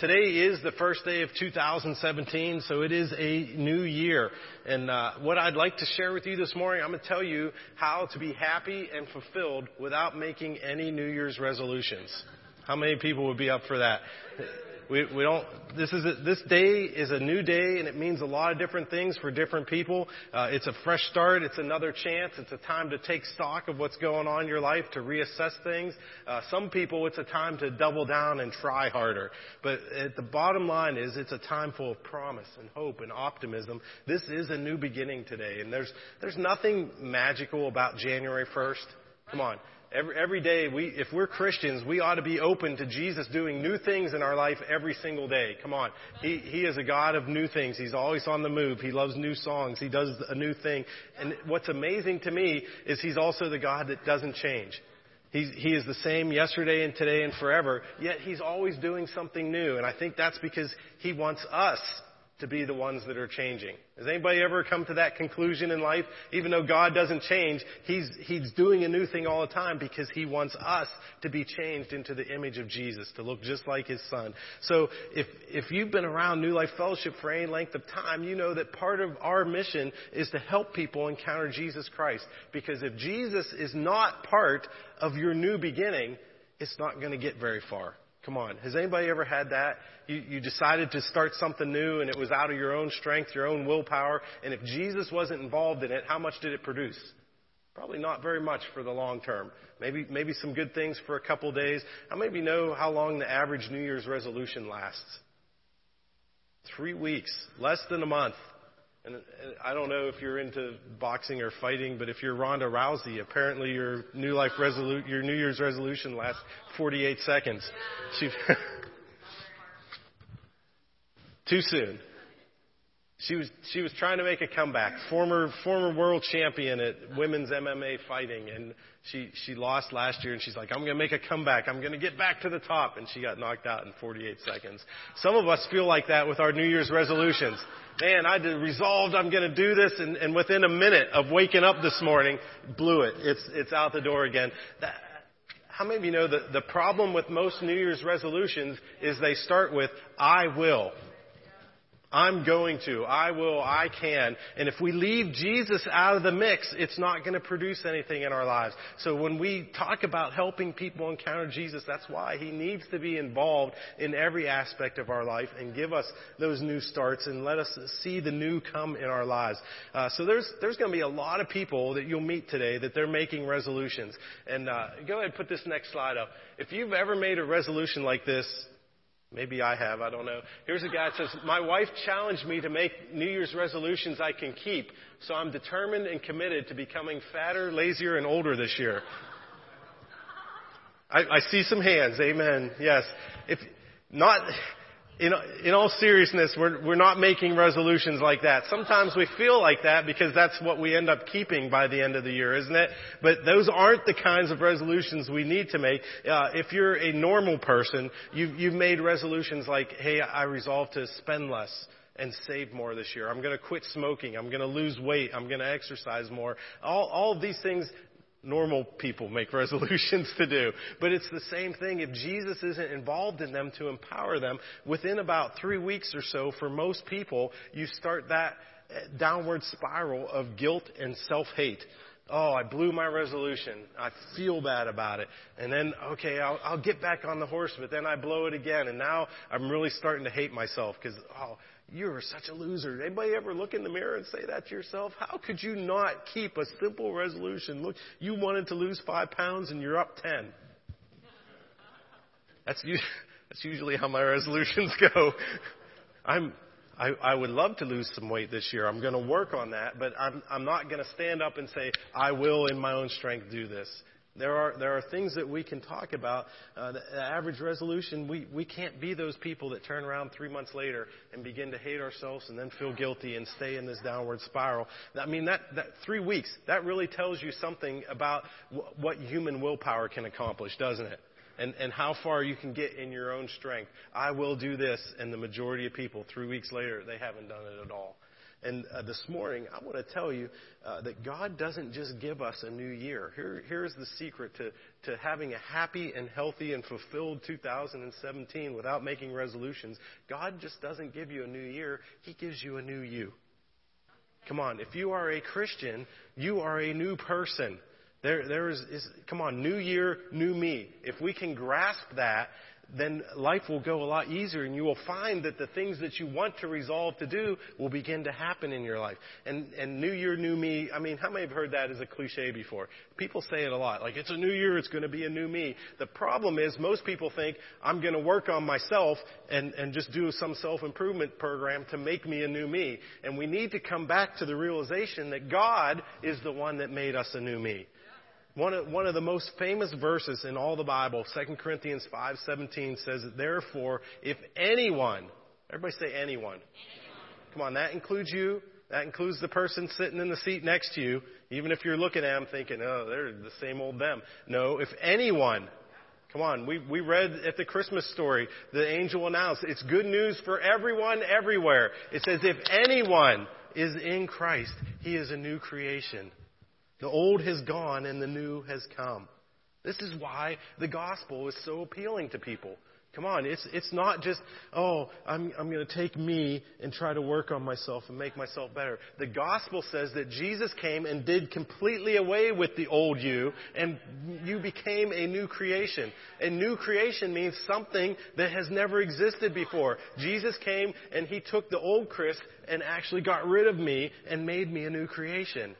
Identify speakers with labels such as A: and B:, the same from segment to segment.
A: Today is the first day of 2017, so it is a new year. And uh, what I'd like to share with you this morning, I'm going to tell you how to be happy and fulfilled without making any New Year's resolutions. How many people would be up for that? We, we don't, this is, a, this day is a new day and it means a lot of different things for different people. Uh, it's a fresh start. It's another chance. It's a time to take stock of what's going on in your life, to reassess things. Uh, some people, it's a time to double down and try harder. But at the bottom line is it's a time full of promise and hope and optimism. This is a new beginning today and there's, there's nothing magical about January 1st. Come on. Every, every day, we, if we're Christians, we ought to be open to Jesus doing new things in our life every single day. Come on. He, he is a God of new things. He's always on the move. He loves new songs. He does a new thing. And what's amazing to me is He's also the God that doesn't change. He's, he is the same yesterday and today and forever, yet He's always doing something new. And I think that's because He wants us to be the ones that are changing. Has anybody ever come to that conclusion in life? Even though God doesn't change, He's, He's doing a new thing all the time because He wants us to be changed into the image of Jesus, to look just like His Son. So if, if you've been around New Life Fellowship for any length of time, you know that part of our mission is to help people encounter Jesus Christ. Because if Jesus is not part of your new beginning, it's not going to get very far. Come on. Has anybody ever had that? You, you decided to start something new and it was out of your own strength, your own willpower, and if Jesus wasn't involved in it, how much did it produce? Probably not very much for the long term. Maybe, maybe some good things for a couple days. How many know how long the average New Year's resolution lasts? Three weeks. Less than a month. And uh, I don't know if you're into boxing or fighting, but if you're Ronda Rousey, apparently your new life resolu- your New Year's resolution lasts 48 seconds. She, too soon. She was she was trying to make a comeback. Former former world champion at women's MMA fighting, and she she lost last year. And she's like, I'm going to make a comeback. I'm going to get back to the top. And she got knocked out in 48 seconds. Some of us feel like that with our New Year's resolutions. Man, I resolved I'm going to do this, and, and within a minute of waking up this morning, blew it. It's it's out the door again. That, how many of you know that the problem with most New Year's resolutions is they start with I will. I'm going to. I will. I can. And if we leave Jesus out of the mix, it's not going to produce anything in our lives. So when we talk about helping people encounter Jesus, that's why He needs to be involved in every aspect of our life and give us those new starts and let us see the new come in our lives. Uh, so there's, there's going to be a lot of people that you'll meet today that they're making resolutions. And uh, go ahead and put this next slide up. If you've ever made a resolution like this, Maybe I have, I don't know. Here's a guy that says, My wife challenged me to make New Year's resolutions I can keep, so I'm determined and committed to becoming fatter, lazier, and older this year. I, I see some hands, amen. Yes. If not, in, in all seriousness, we're, we're not making resolutions like that. Sometimes we feel like that because that's what we end up keeping by the end of the year, isn't it? But those aren't the kinds of resolutions we need to make. Uh, if you're a normal person, you've, you've made resolutions like, hey, I resolve to spend less and save more this year. I'm going to quit smoking. I'm going to lose weight. I'm going to exercise more. All, all of these things normal people make resolutions to do. But it's the same thing. If Jesus isn't involved in them to empower them, within about three weeks or so, for most people, you start that eh, downward spiral of guilt and self-hate. Oh, I blew my resolution. I feel bad about it. And then, okay, I'll, I'll get back on the horse, but then I blow it again. And now I'm really starting to hate myself because, oh, you're such a loser. Anybody ever look in the mirror and say that to yourself? How could you not keep a simple resolution? Look, you wanted to lose five pounds and you're up ten. That's, that's usually how my resolutions go. I'm, I, I would love to lose some weight this year. I'm going to work on that, but I'm, I'm not going to stand up and say, I will in my own strength do this. There are, there are things that we can talk about. Uh, the, average resolution, we, we can't be those people that turn around three months later and begin to hate ourselves and then feel guilty and stay in this downward spiral. I mean, that, that three weeks, that really tells you something about w- what human willpower can accomplish, doesn't it? And, and how far you can get in your own strength. I will do this, and the majority of people, three weeks later, they haven't done it at all. And uh, this morning, I want to tell you uh, that God doesn't just give us a new year. Here, here's the secret to, to having a happy and healthy and fulfilled 2017 without making resolutions. God just doesn't give you a new year, He gives you a new you. Come on, if you are a Christian, you are a new person. There, there is, is, come on, new year, new me. If we can grasp that, then life will go a lot easier and you will find that the things that you want to resolve to do will begin to happen in your life. And, and new year, new me, I mean, how many have heard that as a cliche before? People say it a lot, like it's a new year, it's going to be a new me. The problem is most people think I'm going to work on myself and, and just do some self-improvement program to make me a new me. And we need to come back to the realization that God is the one that made us a new me. One of, one of the most famous verses in all the Bible, 2 Corinthians 5:17 says, "Therefore, if anyone, everybody say anyone. anyone. Come on, that includes you. That includes the person sitting in the seat next to you, even if you're looking at them thinking, "Oh, they're the same old them." No, if anyone Come on, we, we read at the Christmas story, the angel announced, it's good news for everyone everywhere. It says, if anyone is in Christ, he is a new creation. The old has gone and the new has come. This is why the gospel is so appealing to people. Come on, it's, it's not just, oh, I'm, I'm going to take me and try to work on myself and make myself better. The gospel says that Jesus came and did completely away with the old you, and you became a new creation. And new creation means something that has never existed before. Jesus came and he took the old Chris and actually got rid of me and made me a new creation.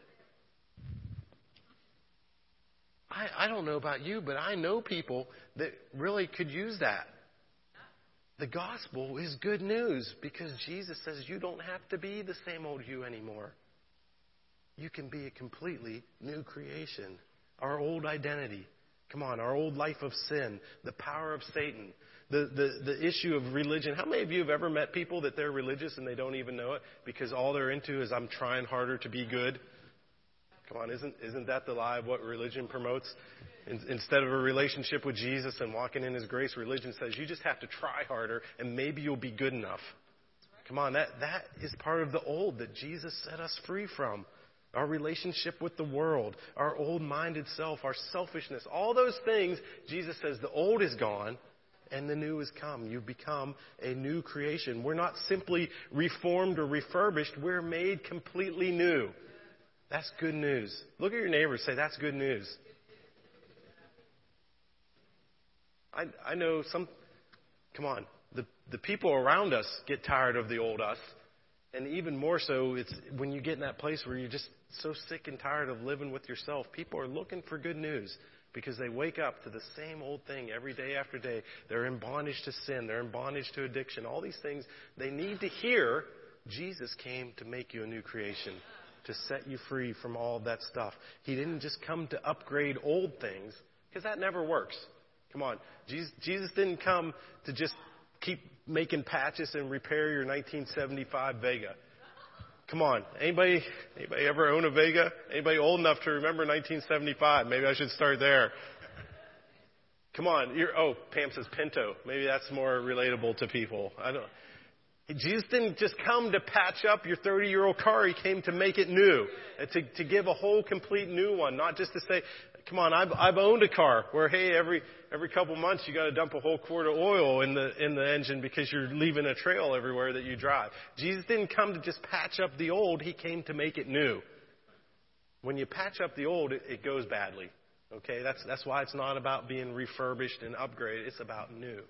A: I, I don't know about you, but I know people that really could use that. The gospel is good news because Jesus says you don't have to be the same old you anymore. You can be a completely new creation. Our old identity. Come on, our old life of sin, the power of Satan, the, the, the issue of religion. How many of you have ever met people that they're religious and they don't even know it because all they're into is I'm trying harder to be good? Come on, isn't, isn't that the lie of what religion promotes? In, instead of a relationship with Jesus and walking in His grace, religion says you just have to try harder and maybe you'll be good enough. Come on, that, that is part of the old that Jesus set us free from. Our relationship with the world, our old minded self, our selfishness, all those things, Jesus says the old is gone and the new has come. You've become a new creation. We're not simply reformed or refurbished, we're made completely new. That's good news. Look at your neighbor and say, That's good news. I, I know some, come on, the, the people around us get tired of the old us. And even more so, it's when you get in that place where you're just so sick and tired of living with yourself. People are looking for good news because they wake up to the same old thing every day after day. They're in bondage to sin. They're in bondage to addiction. All these things they need to hear. Jesus came to make you a new creation to set you free from all that stuff. He didn't just come to upgrade old things, because that never works. Come on. Jesus, Jesus didn't come to just keep making patches and repair your 1975 Vega. Come on. Anybody, anybody ever own a Vega? Anybody old enough to remember 1975? Maybe I should start there. Come on. You're, oh, Pam says Pinto. Maybe that's more relatable to people. I don't, Jesus didn't just come to patch up your 30 year old car, He came to make it new, uh, to, to give a whole complete new one, not just to say, come on, I've, I've owned a car where, hey, every, every couple months you gotta dump a whole quart of oil in the, in the engine because you're leaving a trail everywhere that you drive. Jesus didn't come to just patch up the old, He came to make it new. When you patch up the old, it, it goes badly. Okay? That's, that's why it's not about being refurbished and upgraded. It's about new.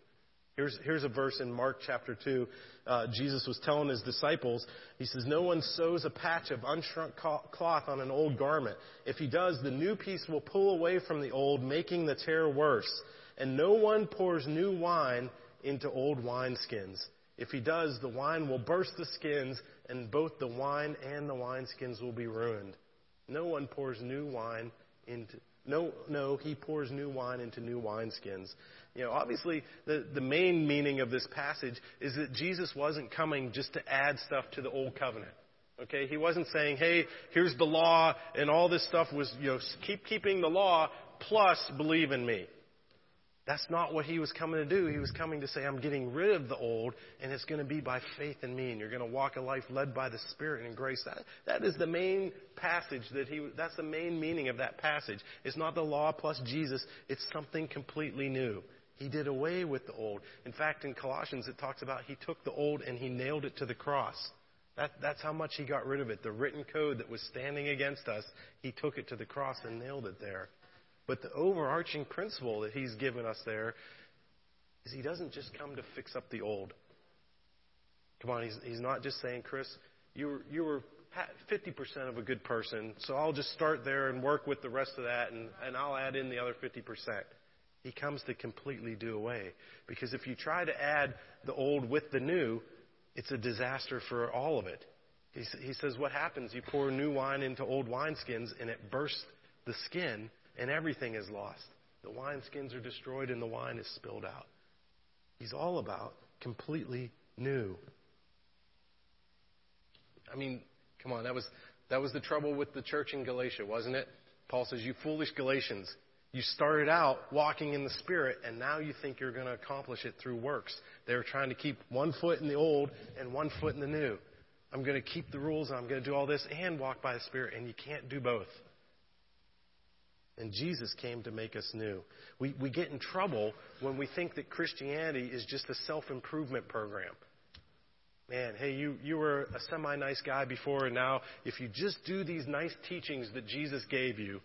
A: Here's, here's a verse in Mark chapter 2. Uh, Jesus was telling his disciples, he says, No one sews a patch of unshrunk cloth on an old garment. If he does, the new piece will pull away from the old, making the tear worse. And no one pours new wine into old wineskins. If he does, the wine will burst the skins, and both the wine and the wineskins will be ruined. No one pours new wine into no, no, he pours new wine into new wineskins. You know, obviously, the, the main meaning of this passage is that Jesus wasn't coming just to add stuff to the old covenant. Okay, he wasn't saying, "Hey, here's the law," and all this stuff was, you know, keep keeping the law plus believe in me. That's not what he was coming to do. He was coming to say, I'm getting rid of the old, and it's going to be by faith in me, and you're going to walk a life led by the Spirit and grace. That, that is the main passage that he, that's the main meaning of that passage. It's not the law plus Jesus, it's something completely new. He did away with the old. In fact, in Colossians, it talks about he took the old and he nailed it to the cross. That, that's how much he got rid of it. The written code that was standing against us, he took it to the cross and nailed it there. But the overarching principle that he's given us there is he doesn't just come to fix up the old. Come on, he's, he's not just saying, Chris, you were, you were 50% of a good person, so I'll just start there and work with the rest of that, and, and I'll add in the other 50%. He comes to completely do away. Because if you try to add the old with the new, it's a disaster for all of it. He, he says, What happens? You pour new wine into old wineskins, and it bursts the skin, and everything is lost. The wineskins are destroyed and the wine is spilled out. He's all about completely new. I mean, come on, that was that was the trouble with the church in Galatia, wasn't it? Paul says, "You foolish Galatians, you started out walking in the Spirit, and now you think you're going to accomplish it through works. They were trying to keep one foot in the old and one foot in the new. I'm going to keep the rules, and I'm going to do all this and walk by the Spirit, and you can't do both. And Jesus came to make us new. We, we get in trouble when we think that Christianity is just a self improvement program. Man, hey, you, you were a semi nice guy before, and now if you just do these nice teachings that Jesus gave you,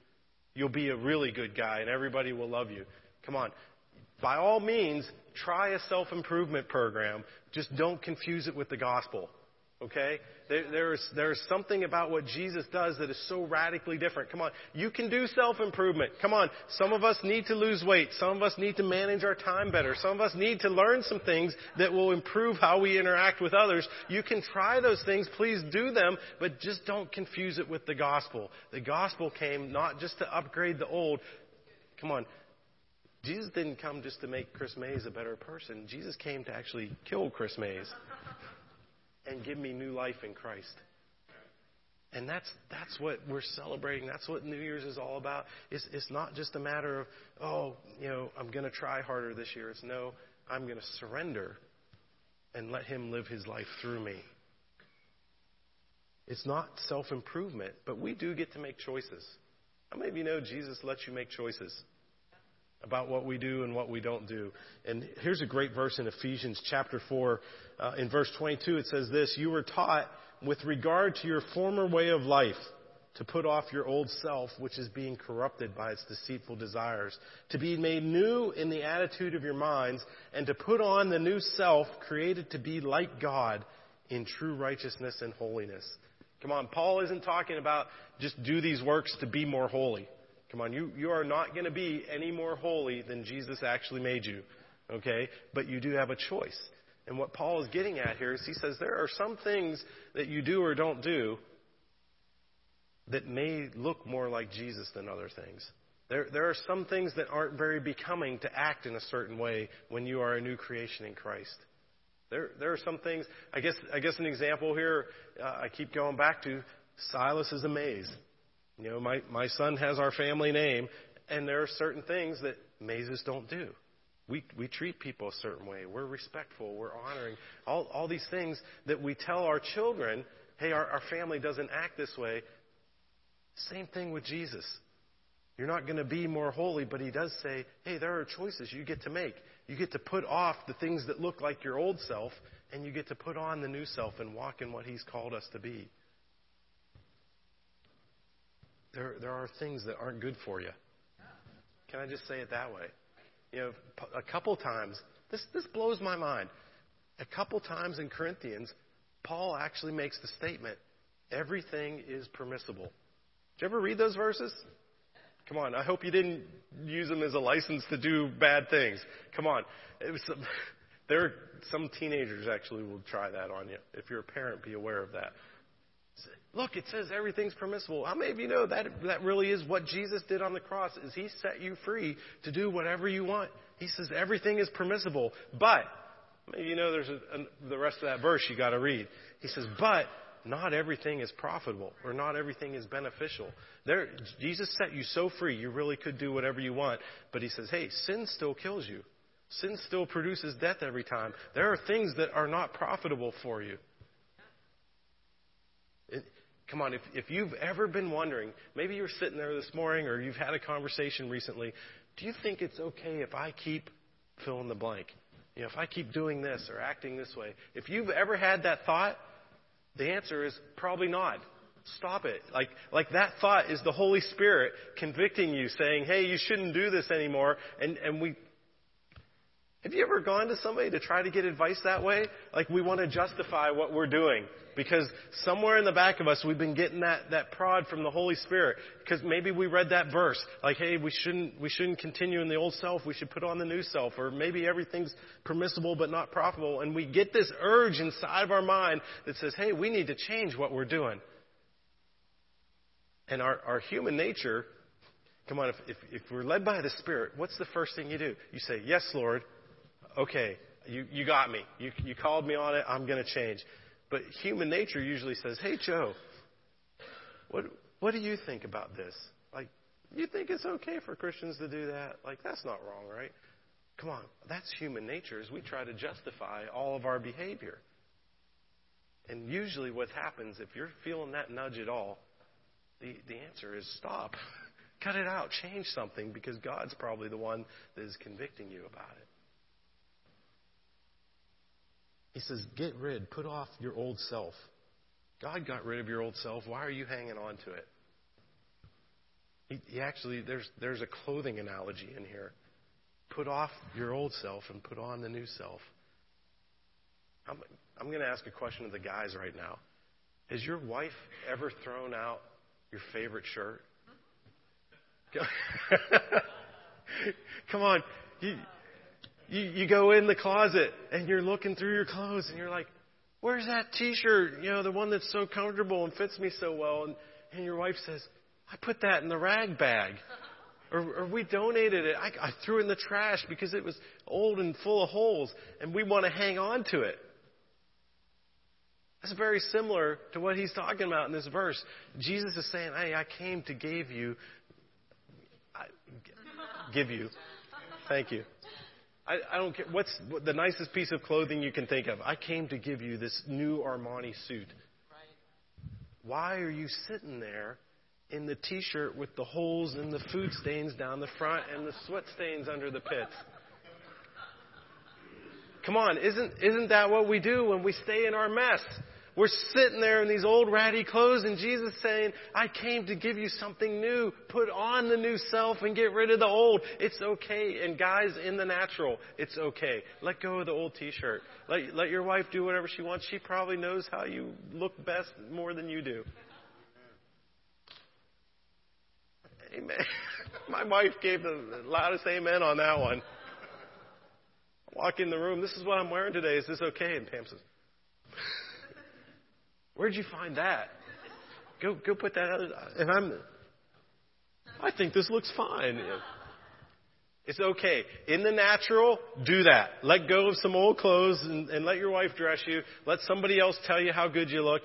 A: you'll be a really good guy and everybody will love you. Come on. By all means, try a self improvement program. Just don't confuse it with the gospel. Okay? There, there, is, there is something about what Jesus does that is so radically different. Come on. You can do self improvement. Come on. Some of us need to lose weight. Some of us need to manage our time better. Some of us need to learn some things that will improve how we interact with others. You can try those things. Please do them, but just don't confuse it with the gospel. The gospel came not just to upgrade the old. Come on. Jesus didn't come just to make Chris Mays a better person. Jesus came to actually kill Chris Mays and give me new life in Christ. And that's that's what we're celebrating. That's what New Year's is all about. It's it's not just a matter of oh you know I'm going to try harder this year. It's no I'm going to surrender and let Him live His life through me. It's not self improvement, but we do get to make choices. How many of you know Jesus lets you make choices? About what we do and what we don't do. And here's a great verse in Ephesians chapter 4. Uh, in verse 22, it says this You were taught with regard to your former way of life to put off your old self, which is being corrupted by its deceitful desires, to be made new in the attitude of your minds, and to put on the new self created to be like God in true righteousness and holiness. Come on, Paul isn't talking about just do these works to be more holy. Come on, you, you are not going to be any more holy than Jesus actually made you. Okay? But you do have a choice. And what Paul is getting at here is he says there are some things that you do or don't do that may look more like Jesus than other things. There, there are some things that aren't very becoming to act in a certain way when you are a new creation in Christ. There, there are some things. I guess, I guess an example here. Uh, I keep going back to Silas is a Mays. You know, my, my son has our family name, and there are certain things that mazes don't do. We, we treat people a certain way. We're respectful. We're honoring. All, all these things that we tell our children, hey, our, our family doesn't act this way. Same thing with Jesus. You're not going to be more holy, but he does say, hey, there are choices you get to make. You get to put off the things that look like your old self, and you get to put on the new self and walk in what he's called us to be there, there are things that aren't good for you. Can I just say it that way? You know, a couple times, this, this blows my mind. A couple times in Corinthians, Paul actually makes the statement, everything is permissible. Did you ever read those verses? Come on, I hope you didn't use them as a license to do bad things. Come on. Some, there are some teenagers actually will try that on you. If you're a parent, be aware of that. Look, it says everything's permissible. How many of you know that that really is what Jesus did on the cross? Is He set you free to do whatever you want? He says everything is permissible, but maybe you know there's a, a, the rest of that verse you got to read. He says, but not everything is profitable or not everything is beneficial. There, Jesus set you so free, you really could do whatever you want. But he says, hey, sin still kills you. Sin still produces death every time. There are things that are not profitable for you. Come on, if, if you've ever been wondering, maybe you're sitting there this morning or you've had a conversation recently, do you think it's okay if I keep fill in the blank? You know, if I keep doing this or acting this way. If you've ever had that thought, the answer is probably not. Stop it. Like, like that thought is the Holy Spirit convicting you, saying, hey, you shouldn't do this anymore. And, and we, have you ever gone to somebody to try to get advice that way? Like we want to justify what we're doing. Because somewhere in the back of us, we've been getting that, that prod from the Holy Spirit. Because maybe we read that verse, like, hey, we shouldn't, we shouldn't continue in the old self, we should put on the new self. Or maybe everything's permissible but not profitable. And we get this urge inside of our mind that says, hey, we need to change what we're doing. And our, our human nature, come on, if, if, if we're led by the Spirit, what's the first thing you do? You say, yes, Lord. Okay, you, you got me. You, you called me on it. I'm going to change. But human nature usually says, "Hey, Joe, what what do you think about this? Like, you think it's okay for Christians to do that? Like, that's not wrong, right? Come on, that's human nature. Is we try to justify all of our behavior. And usually, what happens if you're feeling that nudge at all, the the answer is stop, cut it out, change something, because God's probably the one that is convicting you about it. He says, get rid, put off your old self. God got rid of your old self. Why are you hanging on to it? He, he actually, there's, there's a clothing analogy in here. Put off your old self and put on the new self. I'm, I'm going to ask a question of the guys right now. Has your wife ever thrown out your favorite shirt? Come on. You, you, you go in the closet and you're looking through your clothes and you're like, where's that t-shirt? You know, the one that's so comfortable and fits me so well. And, and your wife says, I put that in the rag bag. Or, or we donated it. I, I threw it in the trash because it was old and full of holes and we want to hang on to it. That's very similar to what he's talking about in this verse. Jesus is saying, Hey, I came to give you, I, give you. Thank you. I, I don't care. What's the nicest piece of clothing you can think of? I came to give you this new Armani suit. Why are you sitting there in the t-shirt with the holes and the food stains down the front and the sweat stains under the pits? Come on, isn't, isn't that what we do when we stay in our mess? We're sitting there in these old ratty clothes and Jesus saying, I came to give you something new. Put on the new self and get rid of the old. It's okay. And guys, in the natural, it's okay. Let go of the old t-shirt. Let, let your wife do whatever she wants. She probably knows how you look best more than you do. Amen. My wife gave the loudest amen on that one. Walk in the room. This is what I'm wearing today. Is this okay? And Pam says, Where'd you find that? Go, go put that. And I'm, I think this looks fine. It's okay. In the natural, do that. Let go of some old clothes and, and let your wife dress you. Let somebody else tell you how good you look.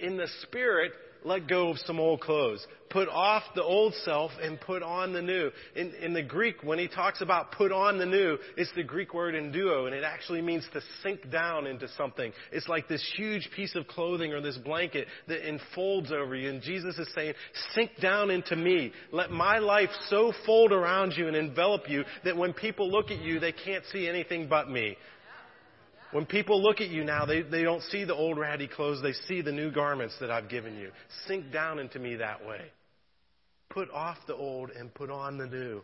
A: In the spirit, let go of some old clothes. Put off the old self and put on the new. In, in the Greek, when he talks about put on the new, it's the Greek word enduo, and it actually means to sink down into something. It's like this huge piece of clothing or this blanket that enfolds over you. And Jesus is saying, sink down into me. Let my life so fold around you and envelop you that when people look at you, they can't see anything but me. When people look at you now, they, they don't see the old ratty clothes, they see the new garments that I've given you. Sink down into me that way. Put off the old and put on the new.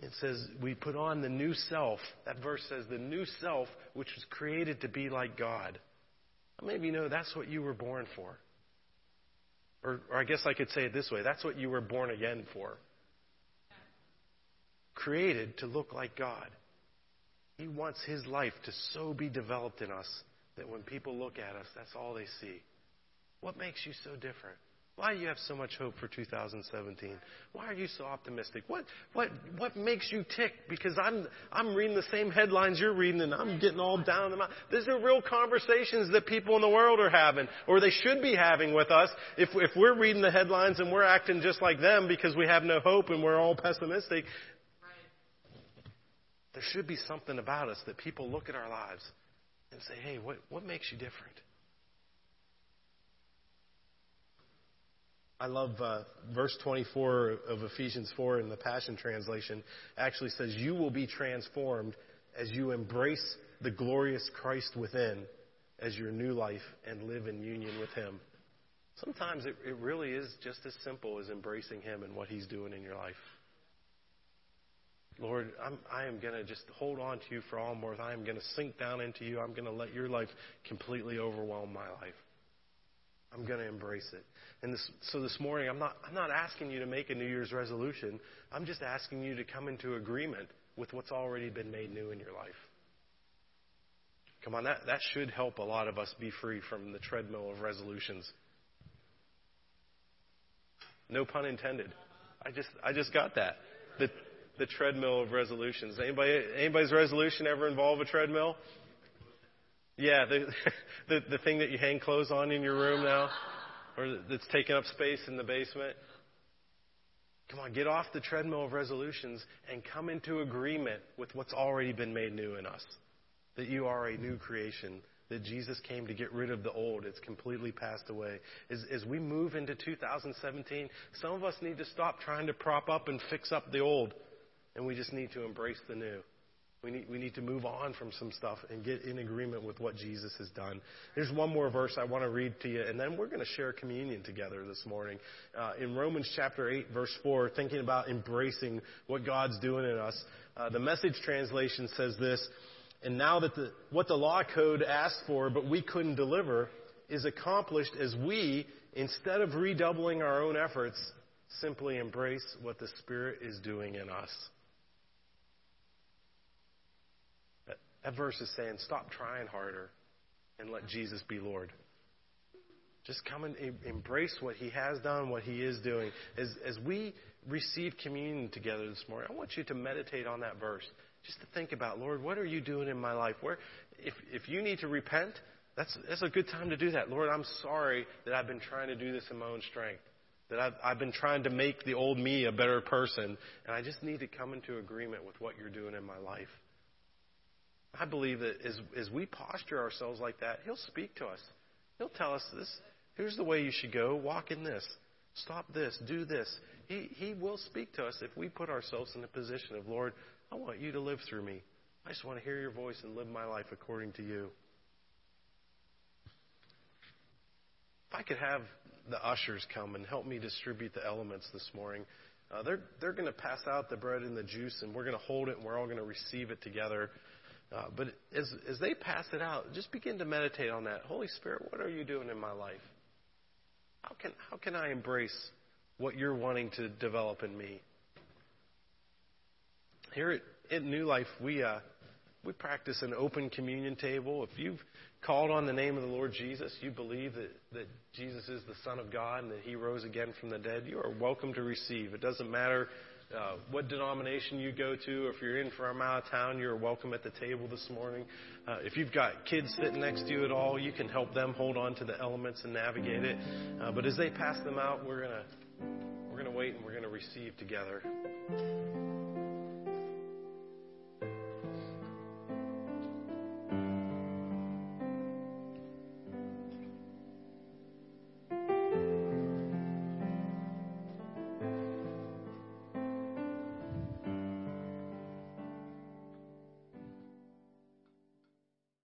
A: It says we put on the new self. That verse says the new self, which was created to be like God. Maybe you know that's what you were born for? Or, or I guess I could say it this way that's what you were born again for. Created to look like God. He wants His life to so be developed in us that when people look at us, that's all they see. What makes you so different? Why do you have so much hope for 2017? Why are you so optimistic? What what what makes you tick? Because I'm I'm reading the same headlines you're reading, and I'm getting all down. Them. These are real conversations that people in the world are having, or they should be having with us. If if we're reading the headlines and we're acting just like them because we have no hope and we're all pessimistic, there should be something about us that people look at our lives and say, "Hey, what what makes you different?" I love uh, verse 24 of Ephesians 4 in the Passion Translation. Actually says, You will be transformed as you embrace the glorious Christ within as your new life and live in union with Him. Sometimes it, it really is just as simple as embracing Him and what He's doing in your life. Lord, I'm, I am going to just hold on to you for all I'm worth. I am going to sink down into you. I'm going to let your life completely overwhelm my life. I'm going to embrace it. And this, so this morning, I'm not, I'm not asking you to make a New Year's resolution. I'm just asking you to come into agreement with what's already been made new in your life. Come on, that, that should help a lot of us be free from the treadmill of resolutions. No pun intended. I just, I just got that. The, the treadmill of resolutions. Anybody, anybody's resolution ever involve a treadmill? Yeah, the, the, the thing that you hang clothes on in your room now, or that's taking up space in the basement. Come on, get off the treadmill of resolutions and come into agreement with what's already been made new in us. That you are a new creation. That Jesus came to get rid of the old. It's completely passed away. As, as we move into 2017, some of us need to stop trying to prop up and fix up the old. And we just need to embrace the new. We need, we need to move on from some stuff and get in agreement with what Jesus has done. There's one more verse I want to read to you, and then we're going to share communion together this morning. Uh, in Romans chapter 8, verse 4, thinking about embracing what God's doing in us, uh, the message translation says this And now that the, what the law code asked for, but we couldn't deliver, is accomplished as we, instead of redoubling our own efforts, simply embrace what the Spirit is doing in us. That verse is saying, stop trying harder and let Jesus be Lord. Just come and embrace what He has done, what He is doing. As, as we receive communion together this morning, I want you to meditate on that verse. Just to think about, Lord, what are you doing in my life? Where, if, if you need to repent, that's, that's a good time to do that. Lord, I'm sorry that I've been trying to do this in my own strength. That I've, I've been trying to make the old me a better person. And I just need to come into agreement with what you're doing in my life. I believe that as, as we posture ourselves like that, He'll speak to us. He'll tell us this. Here's the way you should go. Walk in this. Stop this. Do this. He, he will speak to us if we put ourselves in the position of, Lord, I want you to live through me. I just want to hear your voice and live my life according to you. If I could have the ushers come and help me distribute the elements this morning, uh, they're, they're going to pass out the bread and the juice, and we're going to hold it and we're all going to receive it together. Uh, but as, as they pass it out, just begin to meditate on that. Holy Spirit, what are you doing in my life? How can, how can I embrace what you're wanting to develop in me? Here at, at New Life, we, uh, we practice an open communion table. If you've called on the name of the Lord Jesus, you believe that, that Jesus is the Son of God and that He rose again from the dead, you are welcome to receive. It doesn't matter uh, what denomination you go to. If you're in from out of town, you're welcome at the table this morning. Uh, if you've got kids sitting next to you at all, you can help them hold on to the elements and navigate it. Uh, but as they pass them out, we're gonna we're gonna wait and we're gonna receive together.